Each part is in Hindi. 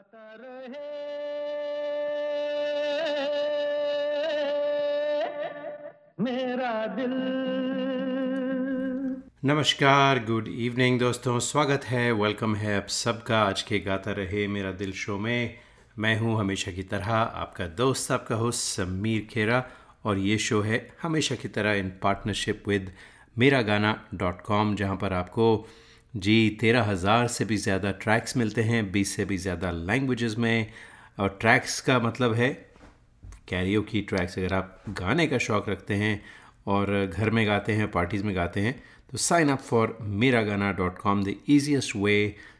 गाता रहे। मेरा दिल। नमस्कार गुड इवनिंग दोस्तों, स्वागत है वेलकम है आप सबका। आज के गाता रहे मेरा दिल शो में। मैं हूँ हमेशा की तरह आपका दोस्त, आपका होस्ट समीर खेरा और ये शो है हमेशा की तरह इन पार्टनरशिप विद मेरा गाना डॉट कॉम जहाँ पर आपको जी, तेरह हज़ार से भी ज़्यादा ट्रैक्स मिलते हैं, बीस से भी ज़्यादा लैंग्वेजेस में, और ट्रैक्स का मतलब है कैरियो की ट्रैक्स अगर आप गाने का शौक़ रखते हैं और घर में गाते हैं पार्टीज़ में गाते हैं तो साइन अप फॉर मेरा गाना dot com the easiest way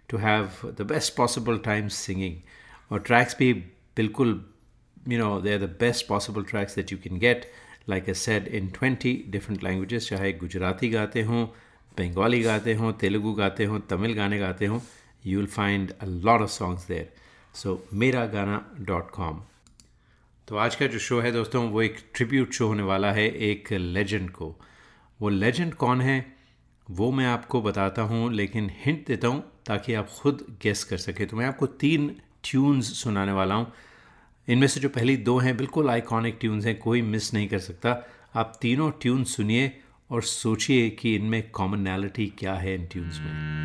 to have the best possible time singing और ट्रैक्स भी बिल्कुल you know they are the best possible tracks that you can get like a said in twenty different languages चाहे गुजराती गाते हों बंगाली गाते हों तेलुगू गाते हों तमिल गाने गाते हों you will find a lot of songs there so मेरा गाना डॉट कॉम तो आज का जो शो है दोस्तों, वो एक ट्रिब्यूट शो होने वाला है एक लेजेंड को। वो लेजेंड कौन है, वो मैं आपको बताता हूँ, लेकिन हिंट देता हूँ ताकि आप खुद गेस कर सकें। तो मैं आपको तीन ट्यून्स सुनाने वाला हूँ। इनमें से जो पहली दो हैं, बिल्कुल आइकॉनिक ट्यून्स हैं, कोई मिस नहीं कर सकता। आप तीनों ट्यून सुनिए और सोचिए कि इनमें कॉमनैलिटी क्या है इन ट्यून्स में।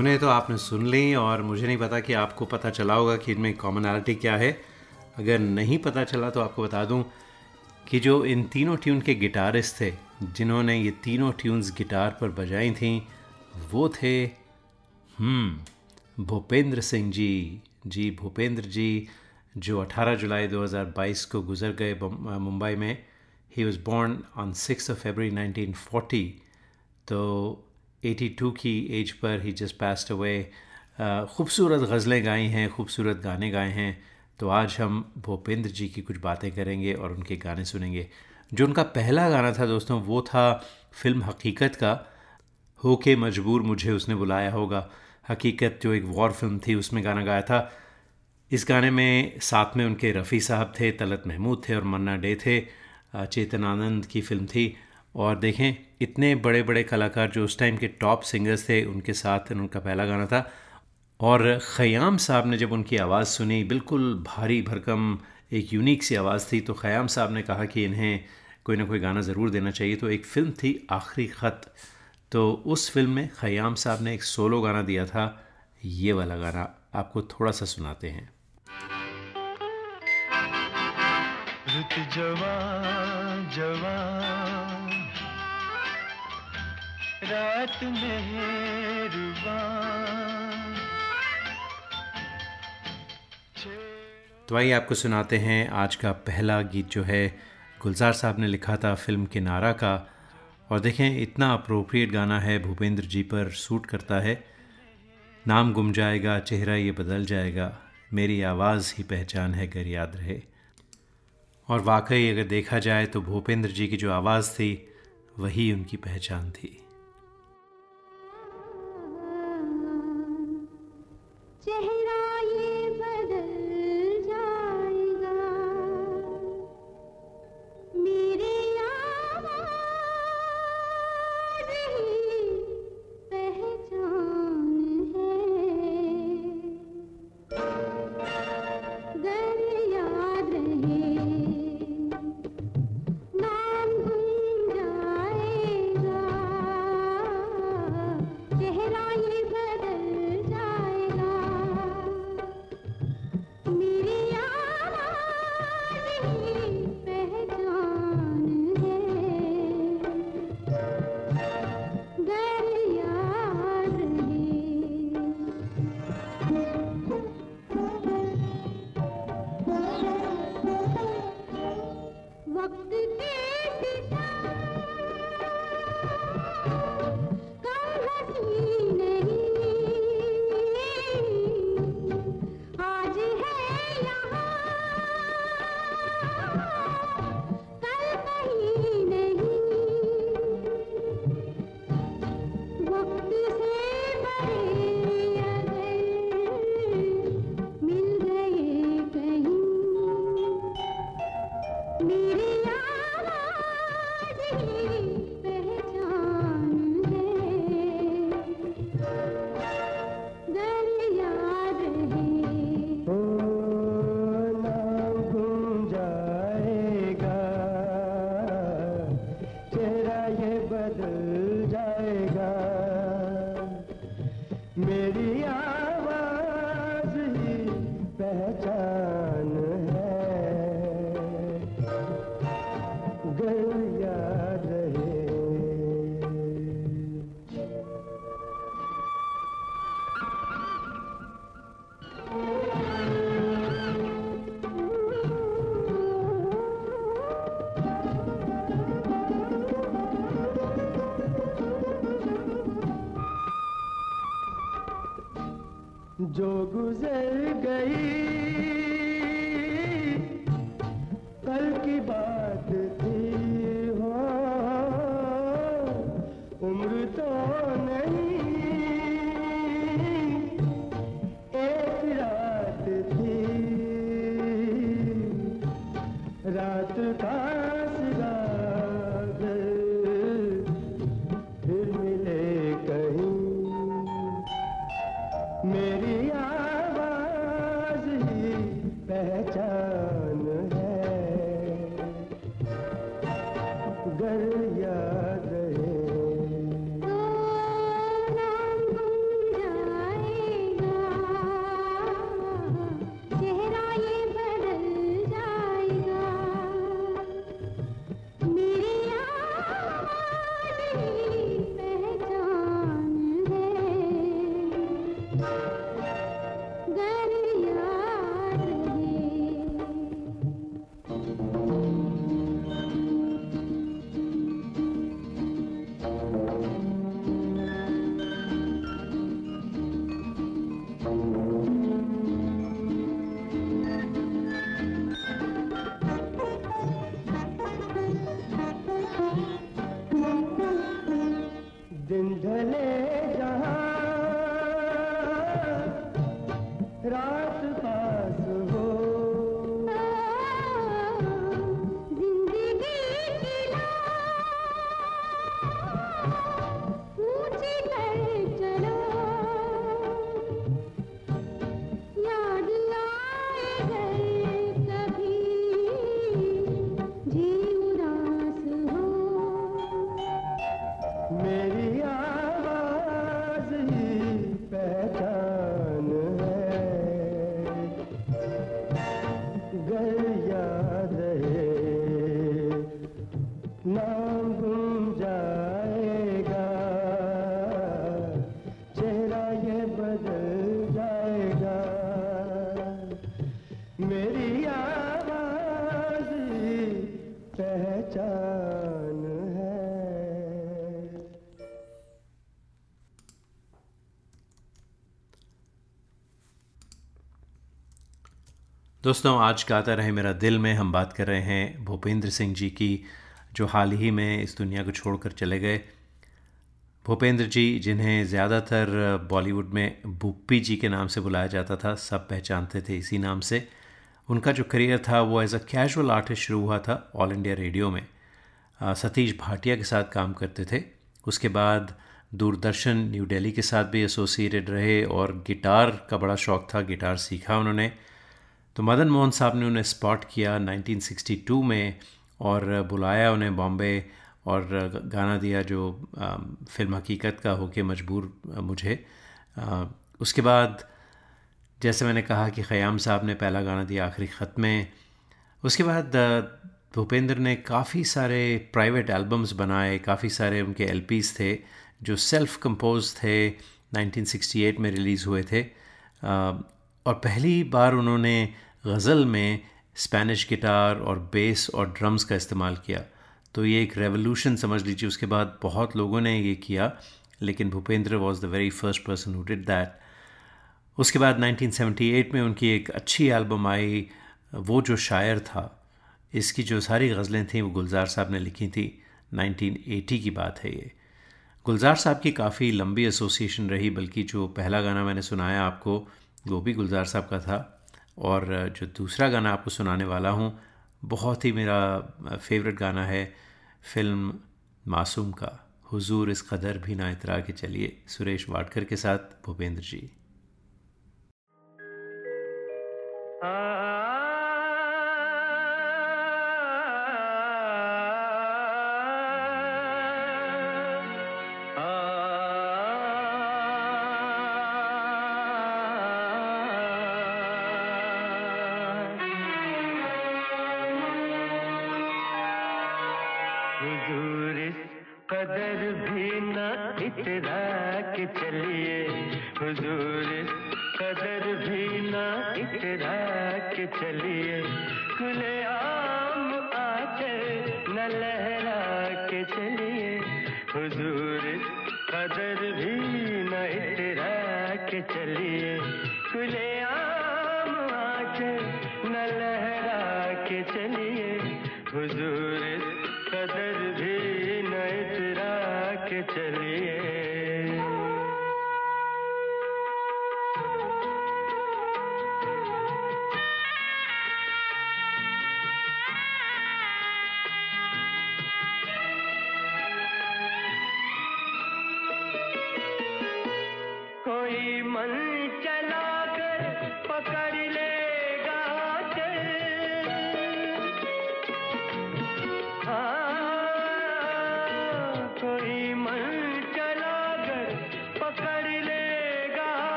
धुनें तो आपने सुन ली और मुझे नहीं पता कि आपको पता चला होगा कि इनमें कॉमनैलिटी क्या है। अगर नहीं पता चला तो आपको बता दूँ कि जो इन तीनों ट्यून के गिटारिस्ट थे, जिन्होंने ये तीनों ट्यून्स गिटार पर बजाई थी, वो थे हम्म भूपेंद्र सिंह जी। जी, भूपेंद्र जी, जो 18 जुलाई 2022 को गुजर गए मुंबई में। He was born on six of February 1940 तो 82 की एज पर ही जस्ट पास्ट अवे खूबसूरत गज़लें गाई हैं, खूबसूरत गाने गाए हैं। तो आज हम भूपेंद्र जी की कुछ बातें करेंगे और उनके गाने सुनेंगे। जो उनका पहला गाना था दोस्तों, वो था फ़िल्म हकीकत का। हो के मजबूर मुझे उसने बुलाया होगा। हकीकत जो एक वॉर फ़िल्म थी, उसमें गाना गाया था। इस गाने में साथ में उनके रफ़ी साहब थे, तलत महमूद थे और मन्ना डे थे। चेतन आनंद की फ़िल्म थी। और देखें, इतने बड़े बड़े कलाकार जो उस टाइम के टॉप सिंगर्स थे, उनके साथ उनका पहला गाना था। और ख़याम साहब ने जब उनकी आवाज़ सुनी, बिल्कुल भारी भरकम, एक यूनिक सी आवाज़ थी तो ख़याम साहब ने कहा कि इन्हें कोई ना कोई गाना ज़रूर देना चाहिए। तो एक फ़िल्म थी, आखिरी ख़त। तो उस फ़िल्म में ख़याम साहब ने एक सोलो गाना दिया था, ये वाला गाना। आपको थोड़ा सा सुनाते हैं। रुत जवान जवान। रात मेहरबान। तो आइए आपको सुनाते हैं आज का पहला गीत जो है, गुलजार साहब ने लिखा था फ़िल्म किनारा का। और देखें, इतना अप्रोप्रिएट गाना है, भूपेंद्र जी पर सूट करता है। नाम गुम जाएगा, चेहरा ये बदल जाएगा, मेरी आवाज़ ही पहचान है अगर याद रहे। और वाकई अगर देखा जाए तो भूपेंद्र जी की जो आवाज़ थी, वही उनकी पहचान थी। दोस्तों, आज गाता रहे मेरा दिल में, हम बात कर रहे हैं भूपेंद्र सिंह जी की, जो हाल ही में इस दुनिया को छोड़कर चले गए। भूपेंद्र जी, जिन्हें ज़्यादातर बॉलीवुड में भूपी जी के नाम से बुलाया जाता था, सब पहचानते थे इसी नाम से। उनका जो करियर था, वो एज अ कैजुअल आर्टिस्ट शुरू हुआ था ऑल इंडिया रेडियो में। सतीश भाटिया के साथ काम करते थे। उसके बाद दूरदर्शन न्यू दिल्ली के साथ भी एसोसिएटेड रहे और गिटार का बड़ा शौक था, गिटार सीखा उन्होंने। तो मदन मोहन साहब ने उन्हें स्पॉट किया 1962 में और बुलाया उन्हें बॉम्बे और गाना दिया जो फ़िल्म हकीकत का हो के मजबूर मुझे। उसके बाद जैसे मैंने कहा कि ख़याम साहब ने पहला गाना दिया आखिरी ख़त में। उसके बाद भूपेंद्र ने काफ़ी सारे प्राइवेट एल्बम्स बनाए, काफ़ी सारे उनके एल थे जो सेल्फ कंपोज थे 1968 में रिलीज़ हुए थे। और पहली बार उन्होंने गज़ल में स्पेनिश गिटार और बेस और ड्रम्स का इस्तेमाल किया। तो ये एक रेवोल्यूशन समझ लीजिए, उसके बाद बहुत लोगों ने ये किया, लेकिन Bhupendra was the very first person who did that उसके बाद 1978 में उनकी एक अच्छी एल्बम आई, वो जो शायर था, इसकी जो सारी गज़लें थीं, वो गुलजार साहब ने लिखी थी। 1980 की बात है ये। गुलजार साहब की काफ़ी लंबी एसोसिएशन रही, बल्कि जो पहला गाना मैंने सुनाया आपको, वो भी गुलजार साहब का था। और जो दूसरा गाना आपको सुनाने वाला हूँ, बहुत ही मेरा फेवरेट गाना है फ़िल्म मासूम का। हुजूर इस कदर भी ना इतरा के चलिए सुरेश वाडकर के साथ भूपेंद्र जी। कदर भी न इतरा के चलिए। हुजूर, कदर भी न इतरा के चलिए। खुले आम आके न लहरा के चलिए। हुजूर, कदर भी न इतरा के चलिए। खुले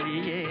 के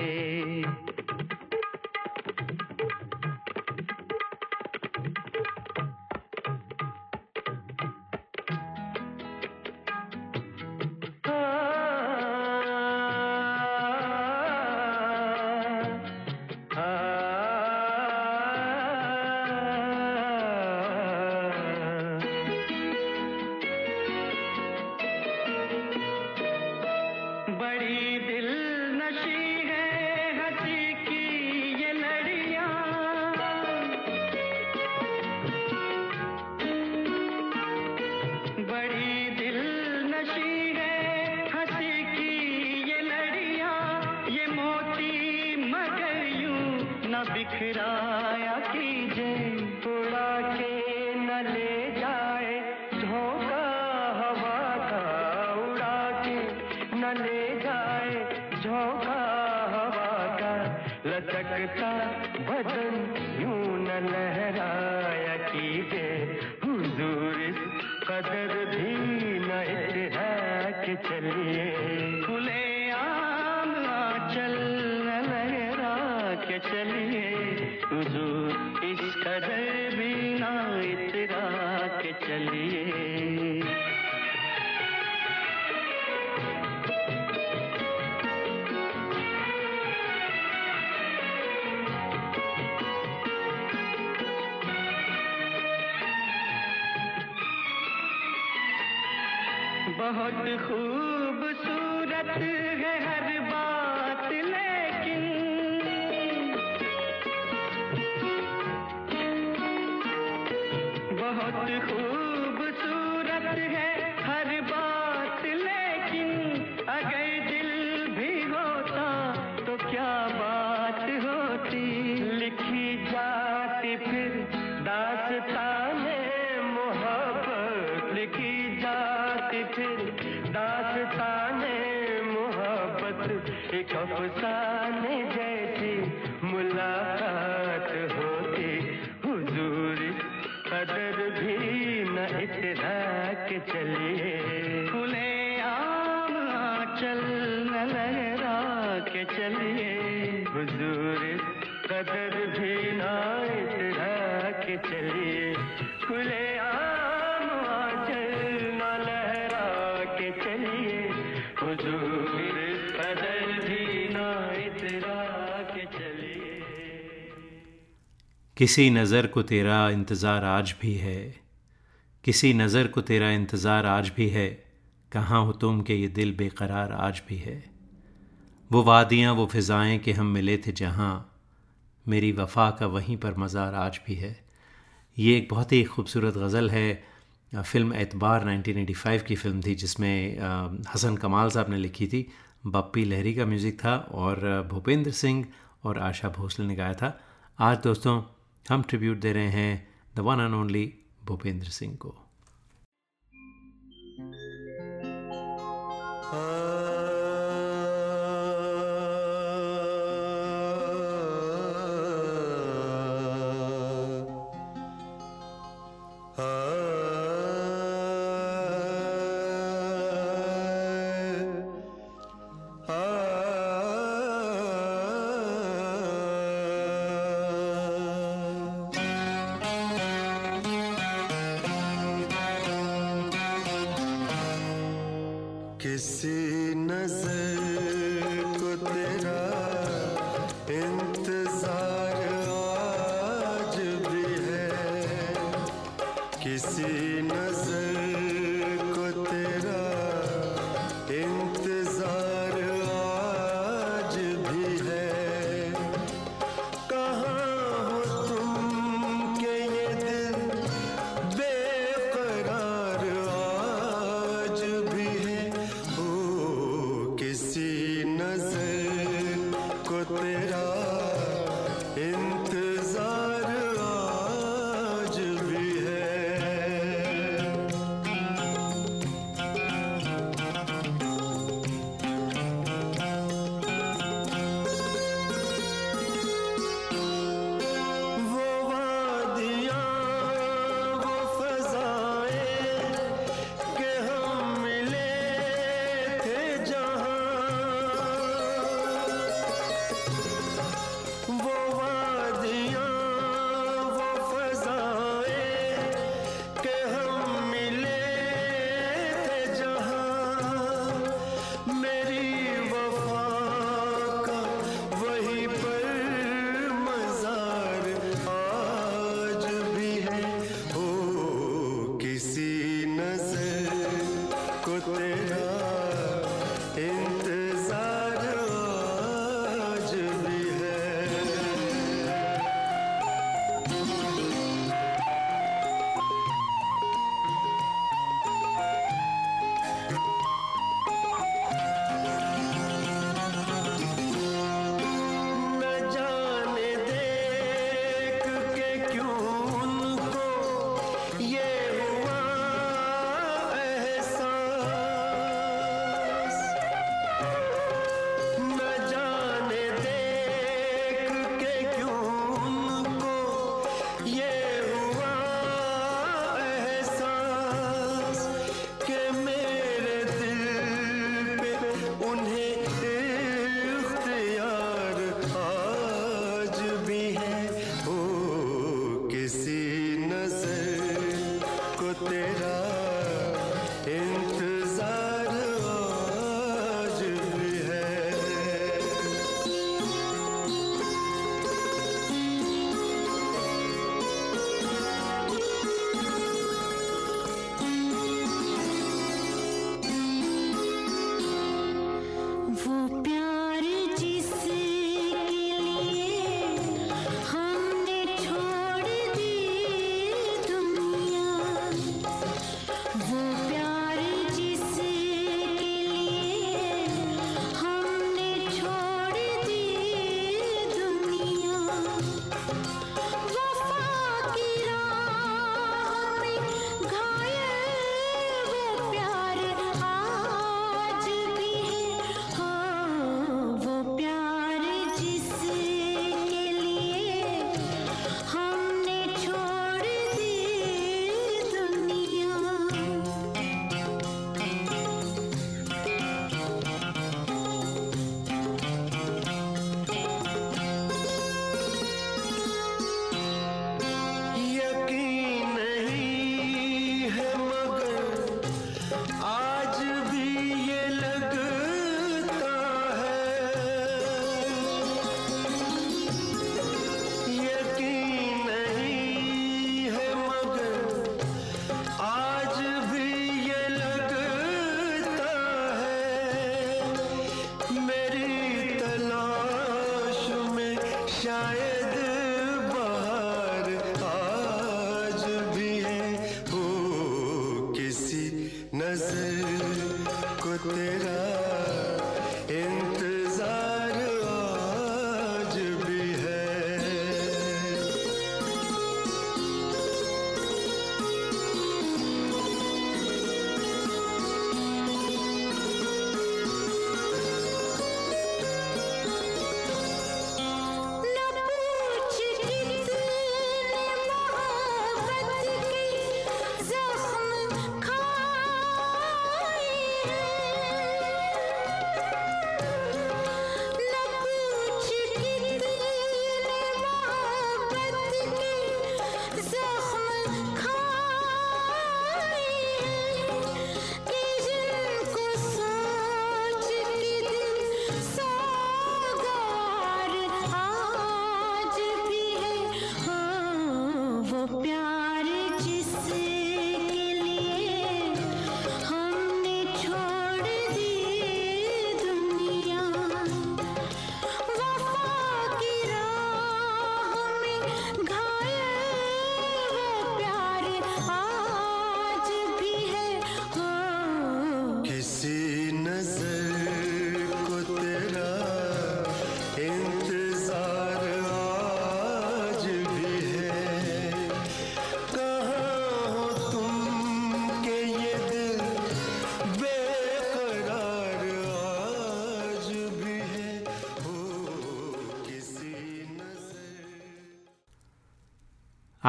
बात होती लिखी जाती फिर दास्ताने मोहब्बत। लिखी जाती फिर दास्ताने मोहब्बत। एक अफसाने किसी नज़र को तेरा इंतज़ार आज भी है। किसी नज़र को तेरा इंतज़ार आज भी है। कहाँ हो तुम के ये दिल बेकरार आज भी है। वो वादियाँ, वो फिज़ाएँ के हम मिले थे जहाँ। मेरी वफा का वहीं पर मज़ार आज भी है। ये एक बहुत ही खूबसूरत गज़ल है फ़िल्म एतबार 1985 की फ़िल्म थी, जिसमें हसन कमाल साहब ने लिखी थी। बप्पी लहरी का म्यूज़िक था और भूपेंद्र सिंह और आशा भोसले ने गाया था। आज दोस्तों हम ट्रिब्यूट दे रहे हैं the one and only Bhupendra Singh को। हाँ। किसी नज़र को तेरा इन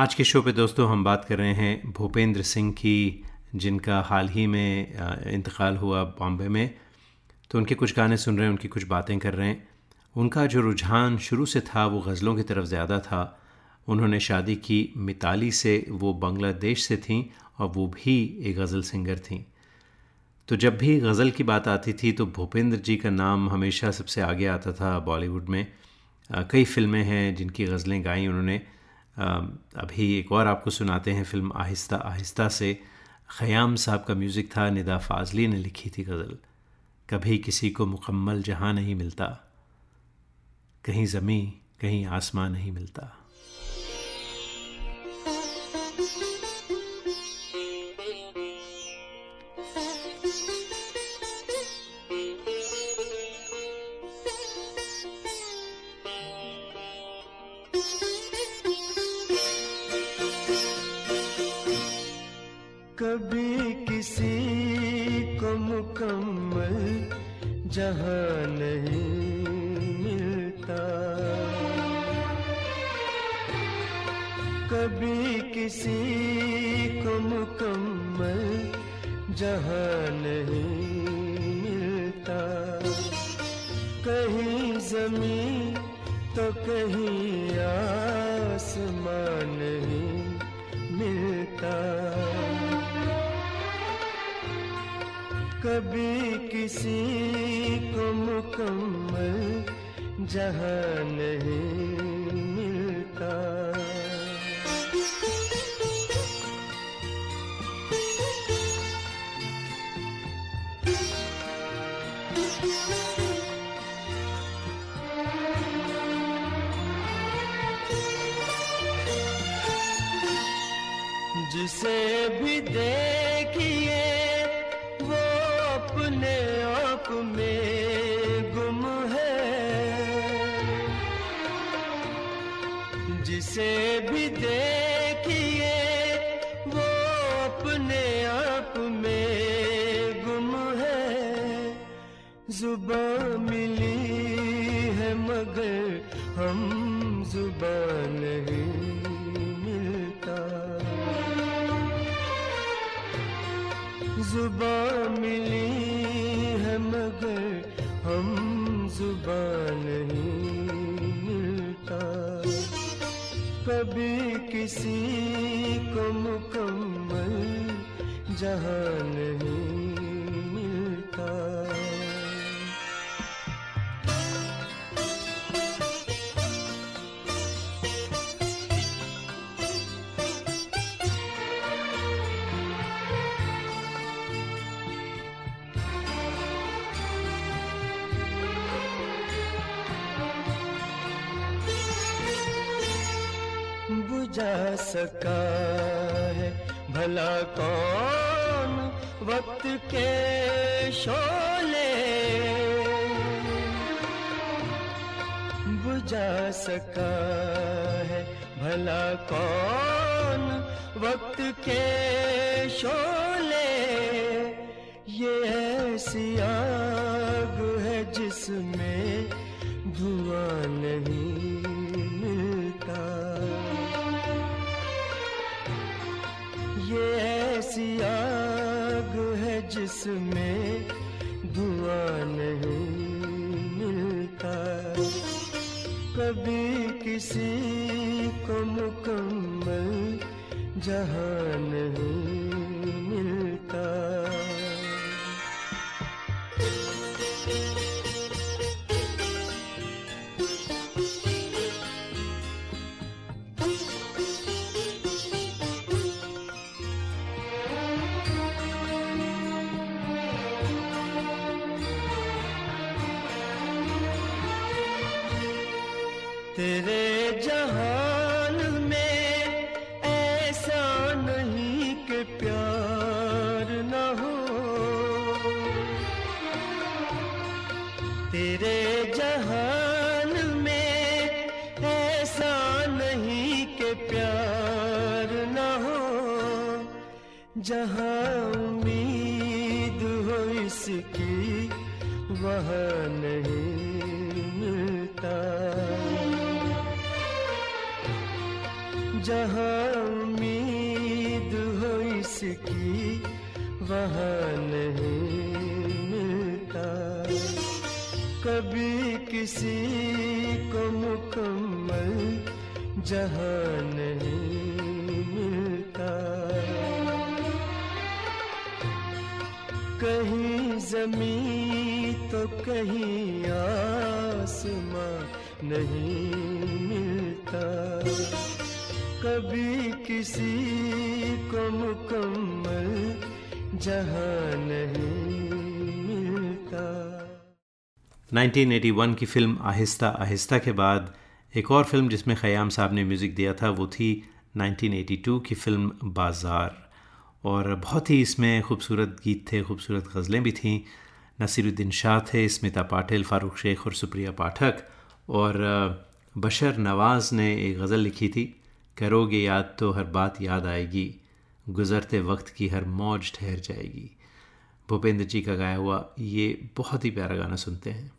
के शो पे दोस्तों हम बात कर रहे हैं भूपेंद्र सिंह की, जिनका हाल ही में इंतकाल हुआ बॉम्बे में। तो उनके कुछ गाने सुन रहे हैं, उनकी कुछ बातें कर रहे हैं। उनका जो रुझान शुरू से था, वो गज़लों की तरफ़ ज़्यादा था। उन्होंने शादी की, मिताली से, वो बांग्लादेश से थीं, और वो भी एक गज़ल सिंगर थीं। तो जब भी गज़ल की बात आती थी तो भूपेंद्र जी का नाम हमेशा सबसे आगे आता था बॉलीवुड में। कई फ़िल्में हैं जिनकी गज़लें गाई उन्होंने। अभी एक और आपको सुनाते हैं फ़िल्म आहिस्ता आहिस्ता से। ख़याम साहब का म्यूज़िक था, निदा फाजली ने लिखी थी गज़ल। कभी किसी को मुकम्मल जहाँ नहीं मिलता। कहीं ज़मीं कहीं आसमां नहीं मिलता। कभी किसी को मुकम्मल जहाँ नहीं मिलता। जिसे भी देखिए जिसे भी देखिए, वो अपने आप में गुम है। ज़ुबान मिली है मगर हम ज़ुबान नहीं मिलता। ज़ुबान मिली है मगर हम ज़ुबान नहीं किसी को मुकम्मल जहाँ नहीं। सका है, भला कौन वक्त के शोले? बुझा सका है, भला कौन वक्त के शोले? ये ऐसी आग है जिसमें धुआँ नहीं जिसमें दुआ नहीं मिलता। कभी किसी को मुकम्मल जहान नहीं वहाँ नहीं मिलता। जहाँ उम्मीद हो इसकी, वहाँ नहीं मिलता। कभी किसी को मुकम्मल जहाँ कहीं जमी तो कहीं आसमां नहीं मिलता। कभी किसी को मुकम्मल जहाँ नहीं मिलता। 1981 की फ़िल्म आहिस्ता आहिस्ता के बाद एक और फ़िल्म जिसमें ख़याम साहब ने म्यूज़िक दिया था, वो थी 1982 की फ़िल्म बाज़ार। और बहुत ही इसमें खूबसूरत गीत थे, खूबसूरत गज़लें भी थीं। नसीरुद्दीन शाह थे, स्मिता पाटिल, फ़ारूक शेख और सुप्रिया पाठक। और बशर नवाज़ ने एक गज़ल लिखी थी, करोगे याद तो हर बात याद आएगी, गुज़रते वक्त की हर मौज ठहर जाएगी। भूपेंद्र जी का गाया हुआ ये बहुत ही प्यारा गाना सुनते हैं।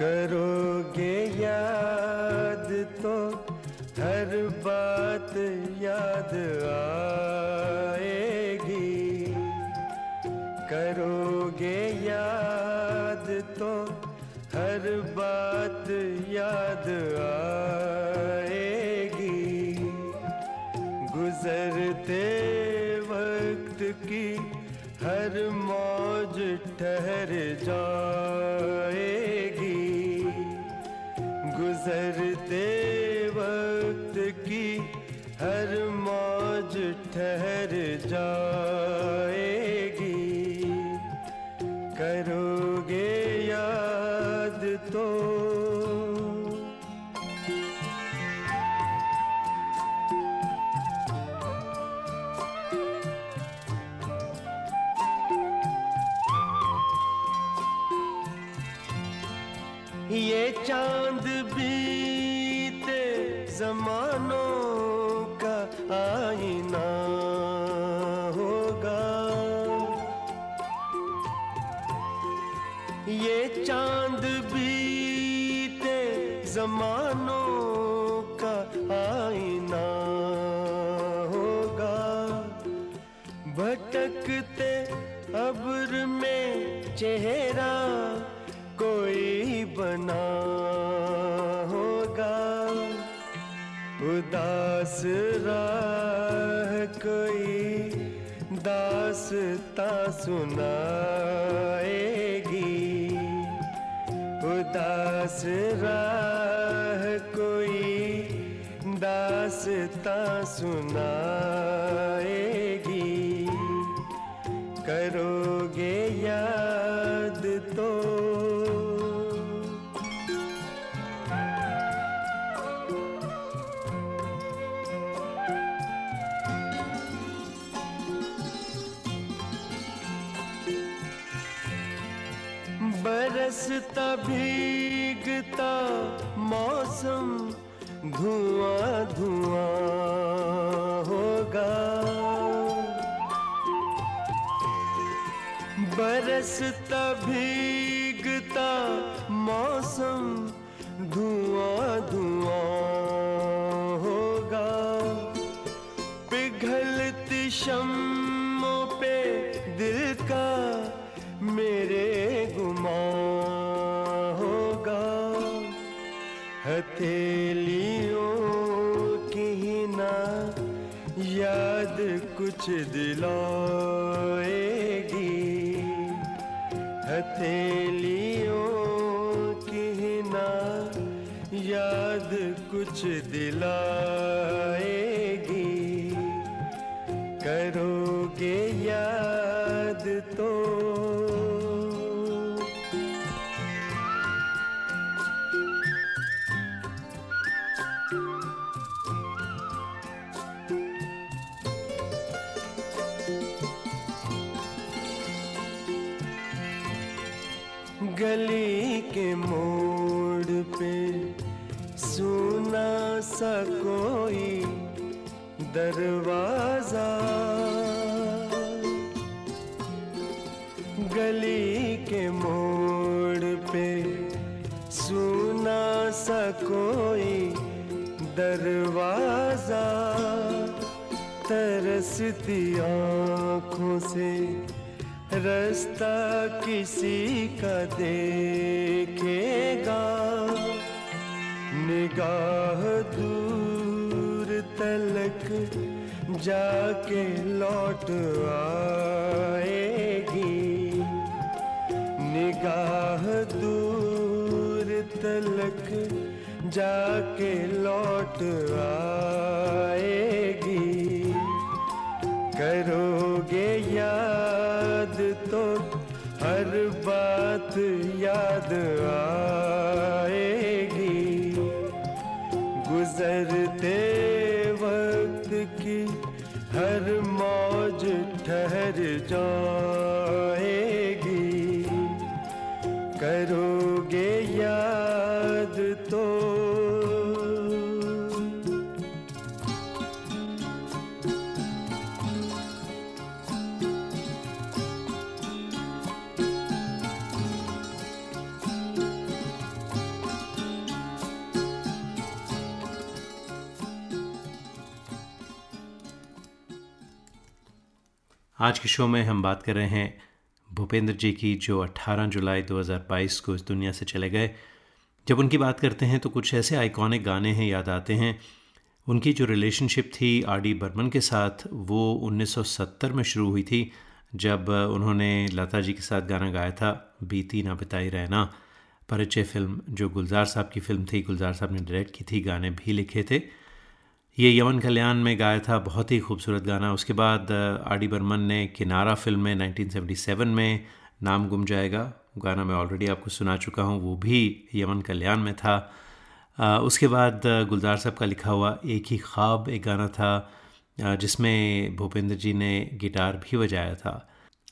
करोगे चाँद बीते दासता सुनाएगी मेरे गुमा होगा हथेलियों की ही ना याद कुछ दिलाएगी। हथेलियों की ना याद कुछ दिलाएगी तरसती आँखों से। रास्ता किसी का देखेगा। निगाह दूर तलक जाके लौट आएगी। निगाह दूर तलक जाके लौट आएगी ठहर आज के शो में हम बात कर रहे हैं भूपेंद्र जी की, जो 18 जुलाई 2022 को इस दुनिया से चले गए। जब उनकी बात करते हैं तो कुछ ऐसे आइकॉनिक गाने हैं, याद आते हैं। उनकी जो रिलेशनशिप थी आर डी बर्मन के साथ, वो 1970 में शुरू हुई थी, जब उन्होंने लता जी के साथ गाना गाया था, बीती ना बिताई रहना। परिचय फ़िल्म, जो गुलजार साहब की फ़िल्म थी, गुलजार साहब ने डायरेक्ट की थी, गाने भी लिखे थे। ये यमन कल्याण में गाया था बहुत ही खूबसूरत गाना। उसके बाद आर डी बर्मन ने किनारा फ़िल्म में 1977 में नाम गुम जाएगा। गाना मैं ऑलरेडी आपको सुना चुका हूँ, वो भी यमन कल्याण में था। उसके बाद गुलजार साहब का लिखा हुआ एक ही ख्वाब एक गाना था जिसमें भूपेंद्र जी ने गिटार भी बजाया था।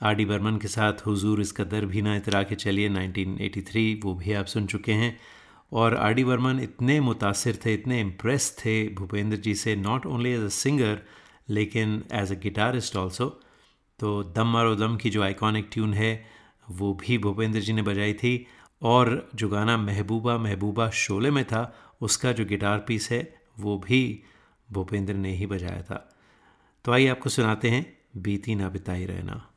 आर डी बर्मन के साथ हुजूर इसका दर भी ना इतरा के चलिए 1983 वो भी आप सुन चुके हैं। और आर डी वर्मन इतने मुतासर थे, इतने इम्प्रेस थे भूपेंद्र जी से not only as a singer लेकिन एज अ गिटारिस्ट ऑल्सो तो दम मारो दम की जो आइकॉनिक ट्यून है, वो भी भूपेंद्र जी ने बजाई थी। और जो गाना महबूबा महबूबा शोले में था, उसका जो गिटार पीस है, वो भी भूपेंद्र ने ही बजाया था। तो आइए आपको सुनाते हैं, बीती ना बिताई रहना।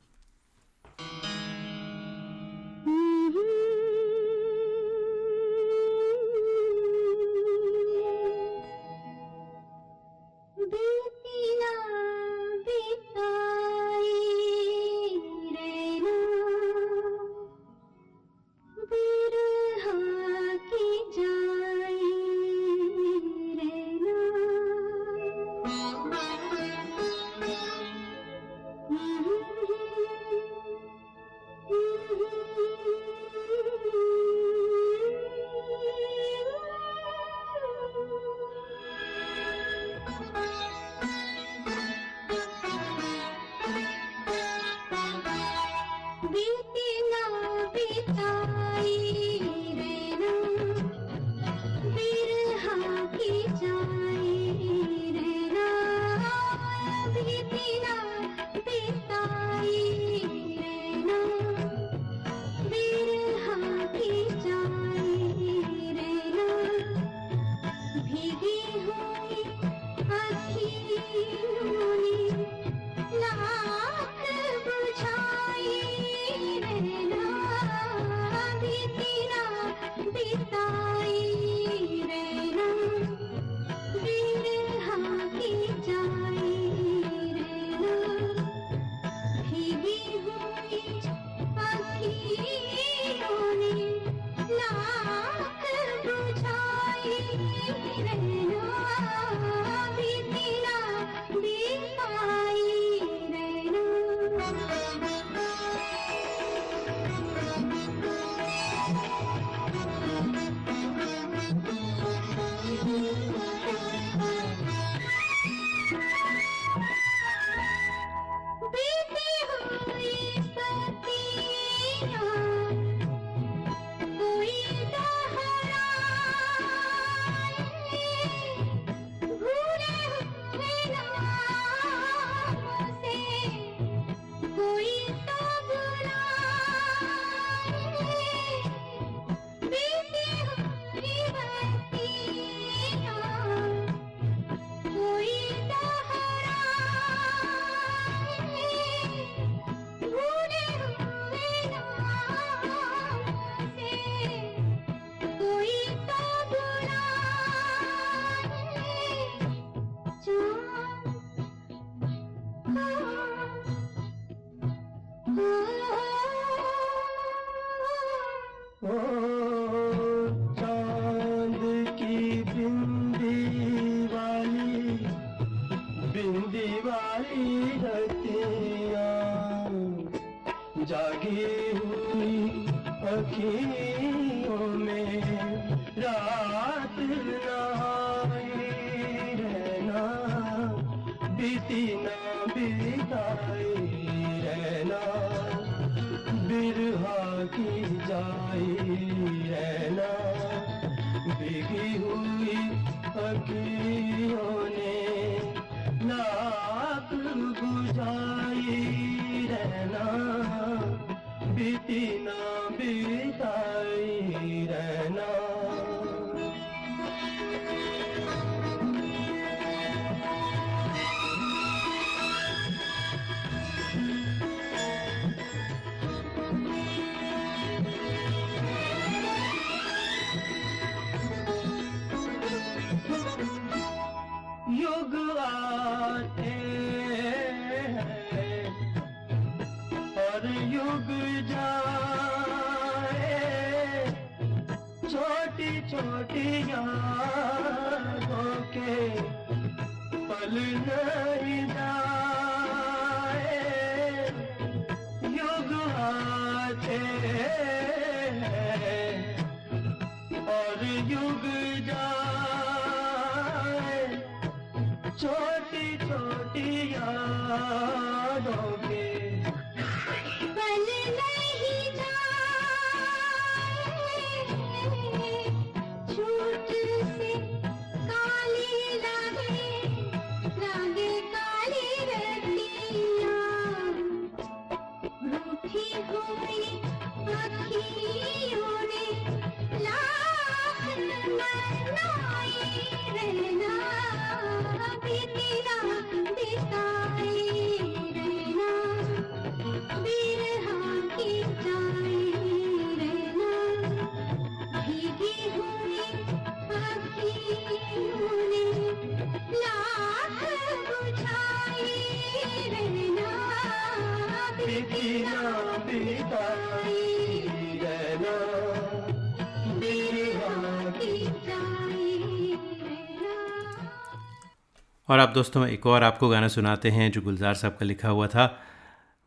और आप दोस्तों, एक और आपको गाना सुनाते हैं जो गुलजार साहब का लिखा हुआ था।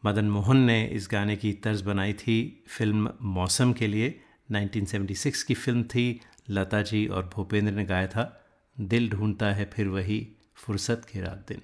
मदन मोहन ने इस गाने की तर्ज बनाई थी फ़िल्म मौसम के लिए। 1976 की फ़िल्म थी, लता जी और भूपेंद्र ने गाया था, दिल ढूंढता है फिर वही फुर्सत के रात दिन।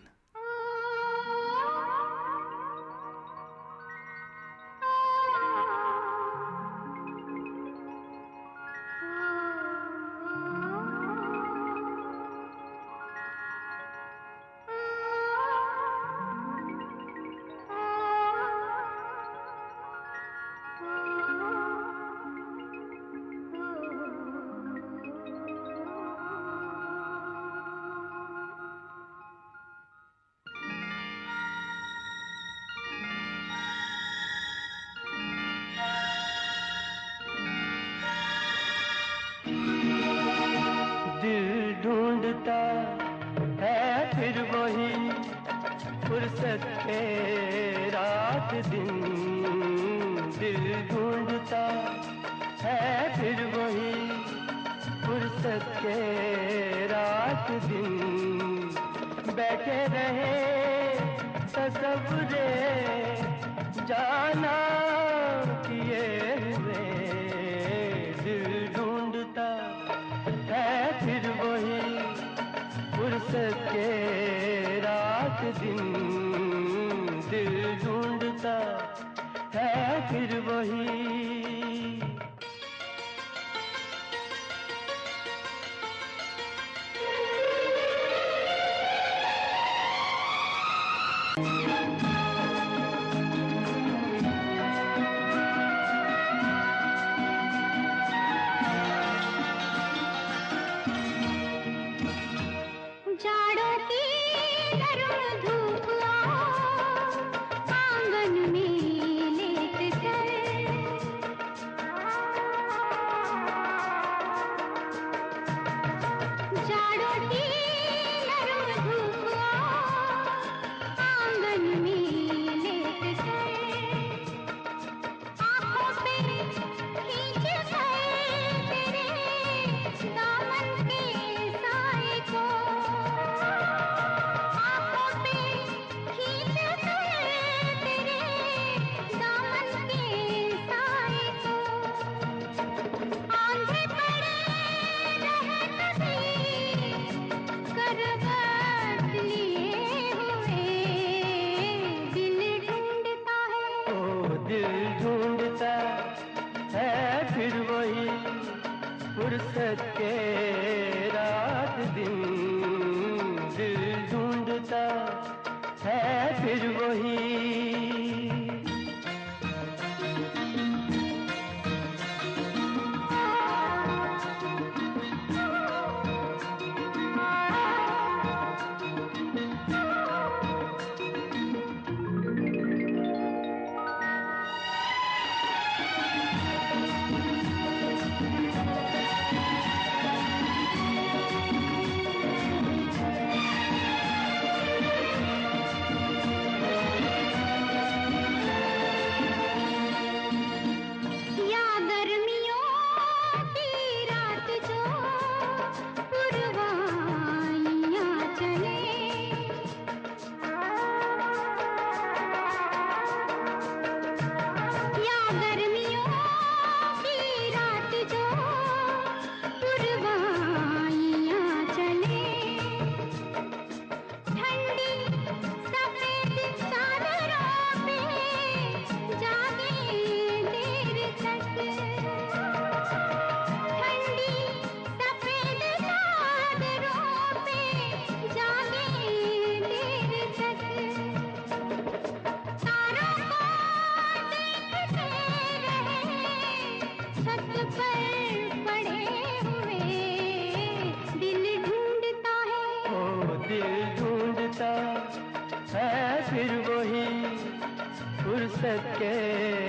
मन में फुर्सत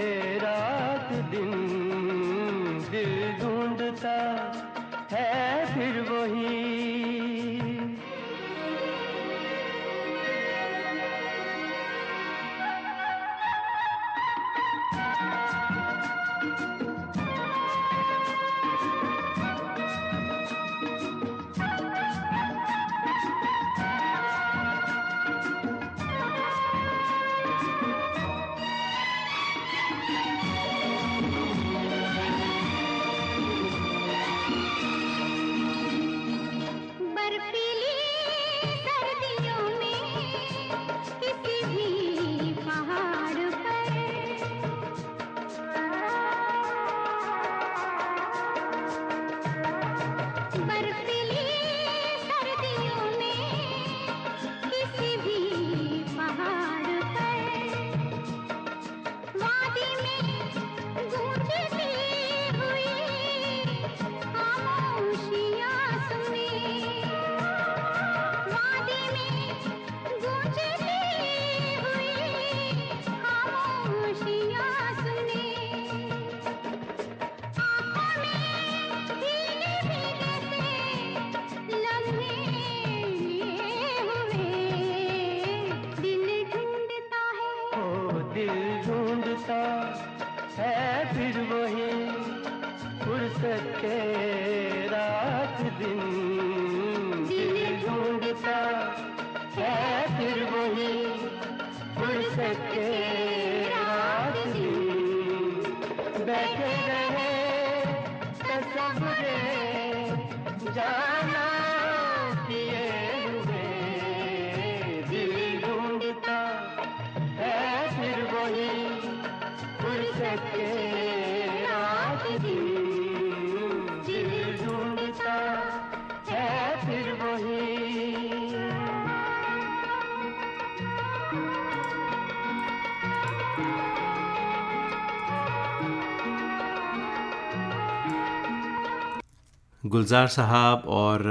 गुलजार साहब और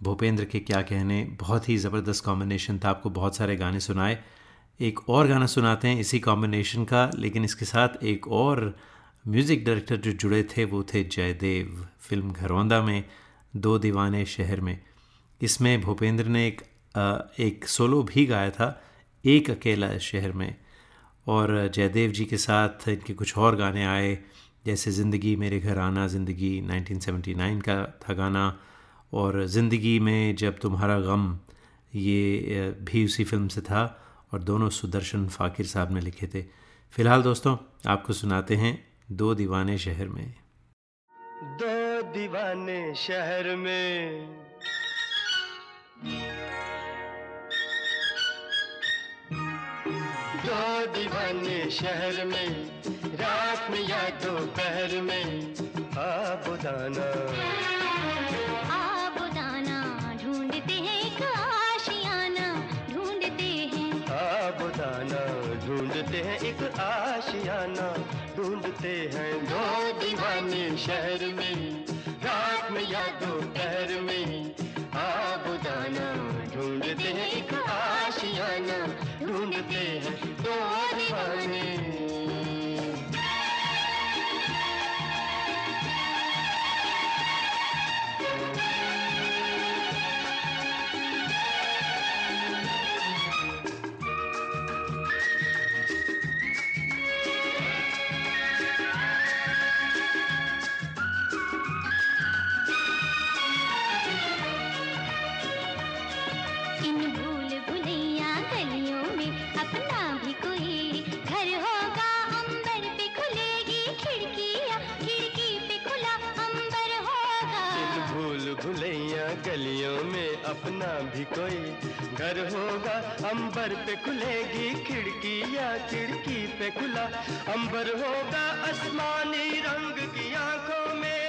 भूपेंद्र के क्या कहने, बहुत ही ज़बरदस्त कॉम्बिनेशन था। आपको बहुत सारे गाने सुनाए। एक और गाना सुनाते हैं इसी कॉम्बिनेशन का, लेकिन इसके साथ एक और म्यूज़िक डायरेक्टर जो जुड़े थे, वो थे जयदेव फ़िल्म घरौंदा में, दो दीवाने शहर में। इसमें भूपेंद्र ने एक एक सोलो भी गाया था, एक अकेला शहर में। और जयदेव जी के साथ इनके कुछ और गाने आए। जैसे ज़िंदगी मेरे घर आना, ज़िंदगी 1979 का था गाना और ज़िंदगी में जब तुम्हारा गम, ये भी उसी फ़िल्म से था और दोनों सुदर्शन फ़ाकिर साहब ने लिखे थे। फ़िलहाल दोस्तों, आपको सुनाते हैं दो दीवाने शहर में। दो दीवाने शहर में। दो दीवाने शहर में। रात में या दोपहर में आबुदाना आबुदाना ढूंढते हैं एक आशियाना ढूंढते हैं। आबुदाना ढूंढते हैं एक आशियाना ढूंढते हैं दो दीवाने शहर में। रात में या दोपहर में आबुदाना ढूंढते हैं एक आशियाना ढूंढते हैं दो दीवाने कोई घर होगा अंबर पे खुलेगी खिड़की या खिड़की पे खुला। अंबर होगा आसमानी रंग की आँखों में।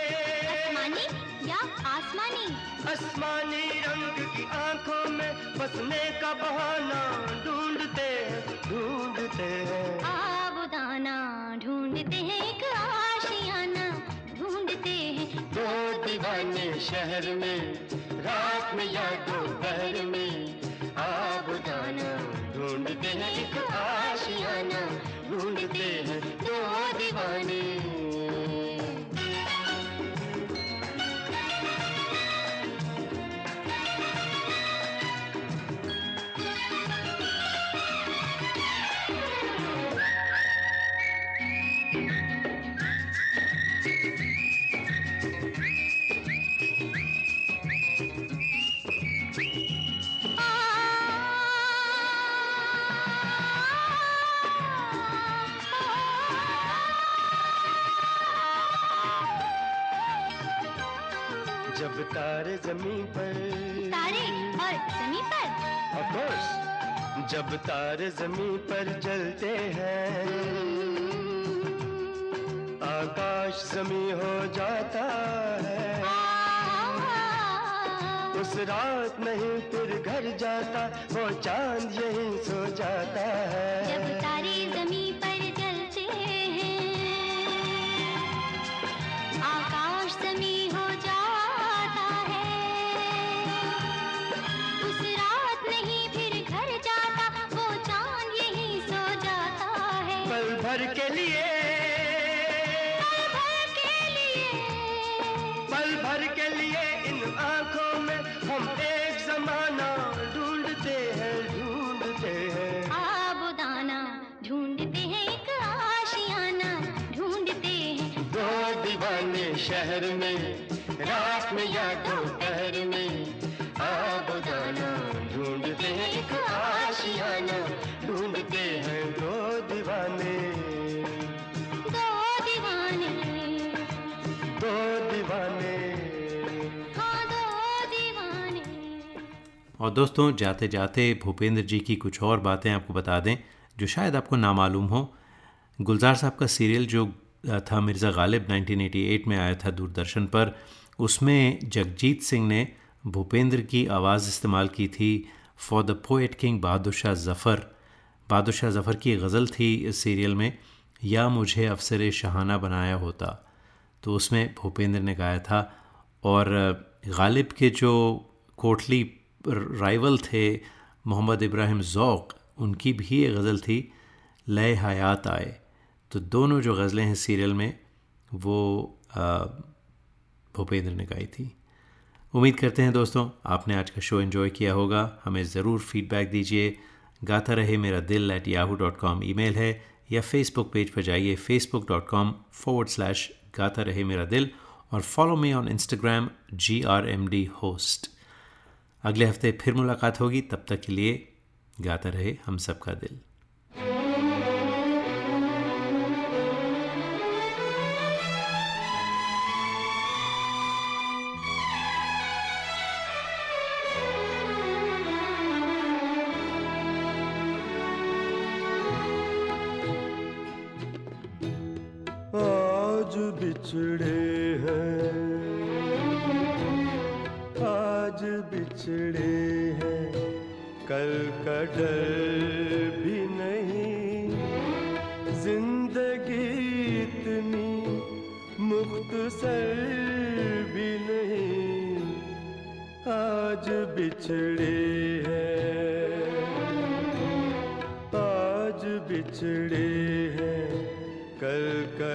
आसमानी या आसमानी? आसमानी रंग की आँखों में बसने का बहाना ढूंढते हैं ढूंढते हैं। आबुदाना ढूंढते हैं हो दीवाने शहर में, रात में या दोपहर में। आप दाना ढूंढते हैं, एक आशियाना ढूंढते ज़मीन पर जलते हैं। आकाश जमी हो जाता है। उस रात नहीं फिर घर जाता, वो चाँद यहीं सो जाता है। भर के लिए। पल भर के लिए। पल भर के लिए इन आँखों में हम एक जमाना ढूंढते हैं ढूंढते हैं। आबुदाना ढूंढते हैं एक आशियाना ढूंढते हैं। दो दीवाने शहर में रात में या दोपहर और दोस्तों जाते जाते भूपेंद्र जी की कुछ और बातें आपको बता दें, जो शायद आपको नामालूम हो। गुलजार साहब का सीरियल जो था मिर्ज़ा गालिब 1988 में आया था दूरदर्शन पर, उसमें जगजीत सिंह ने भूपेंद्र की आवाज़ इस्तेमाल की थी for the poet king Bahadur Shah Zafar Bahadur Shah Zafar की गज़ल थी इस सीरियल में, या मुझे अफसर शहाना बनाया होता। तो उसमें भूपेंद्र ने गाया था और गालिब के जो कोटली राइवल थे मोहम्मद इब्राहिम ज़ौक़, उनकी भी एक गज़ल थी, लय हयात आए। तो दोनों जो गज़लें हैं सीरियल में, वो भूपेंद्र ने गाई थी। उम्मीद करते हैं दोस्तों, आपने आज का शो एंजॉय किया होगा। हमें ज़रूर फीडबैक दीजिए। Gaata Rahe Mera Dil at Yahoo dot com email है, या फेसबुक पेज पर जाइए Facebook dot com forward slash Gaata Rahe Mera Dil, और follow me on Instagram G R M D host अगले हफ़्ते फिर मुलाकात होगी तब तक के लिए गाता रहे हम सबका दिल। बिछड़े हैं कल का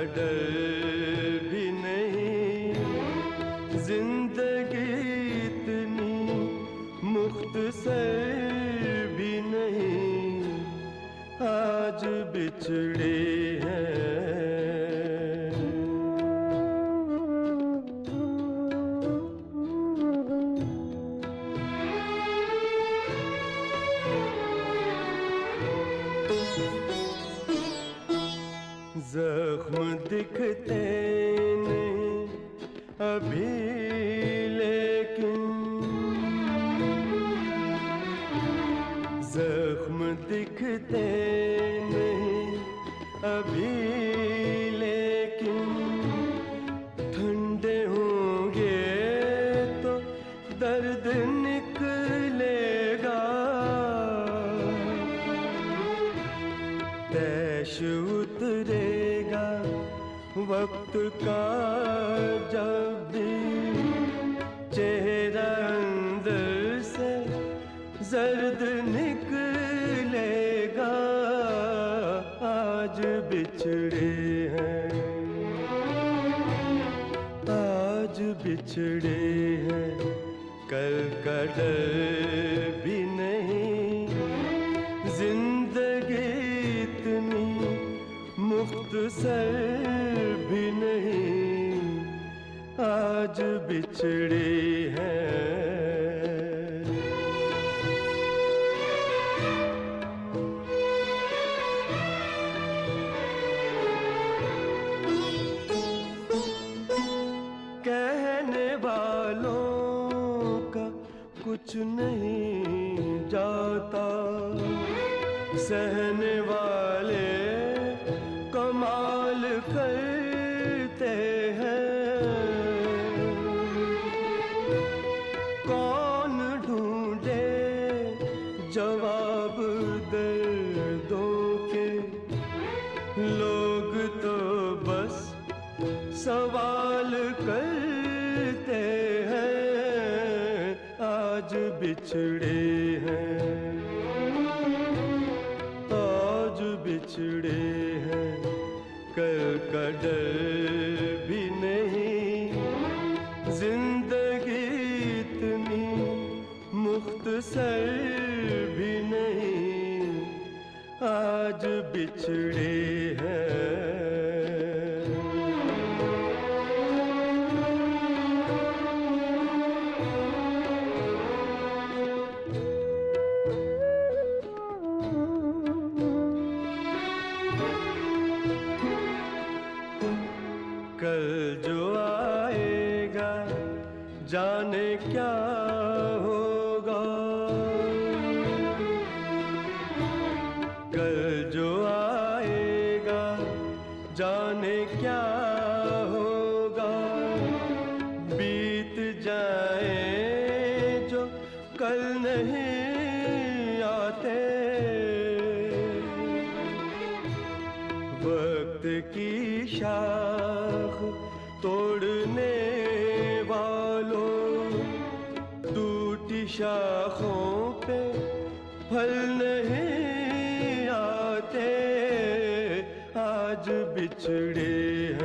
का जब चेहरा अंदर से जर्द निकलेगा आज बिछड़े हैं आज बिछड़े वालों का कुछ नहीं जाता सहने वाले आज बिछड़े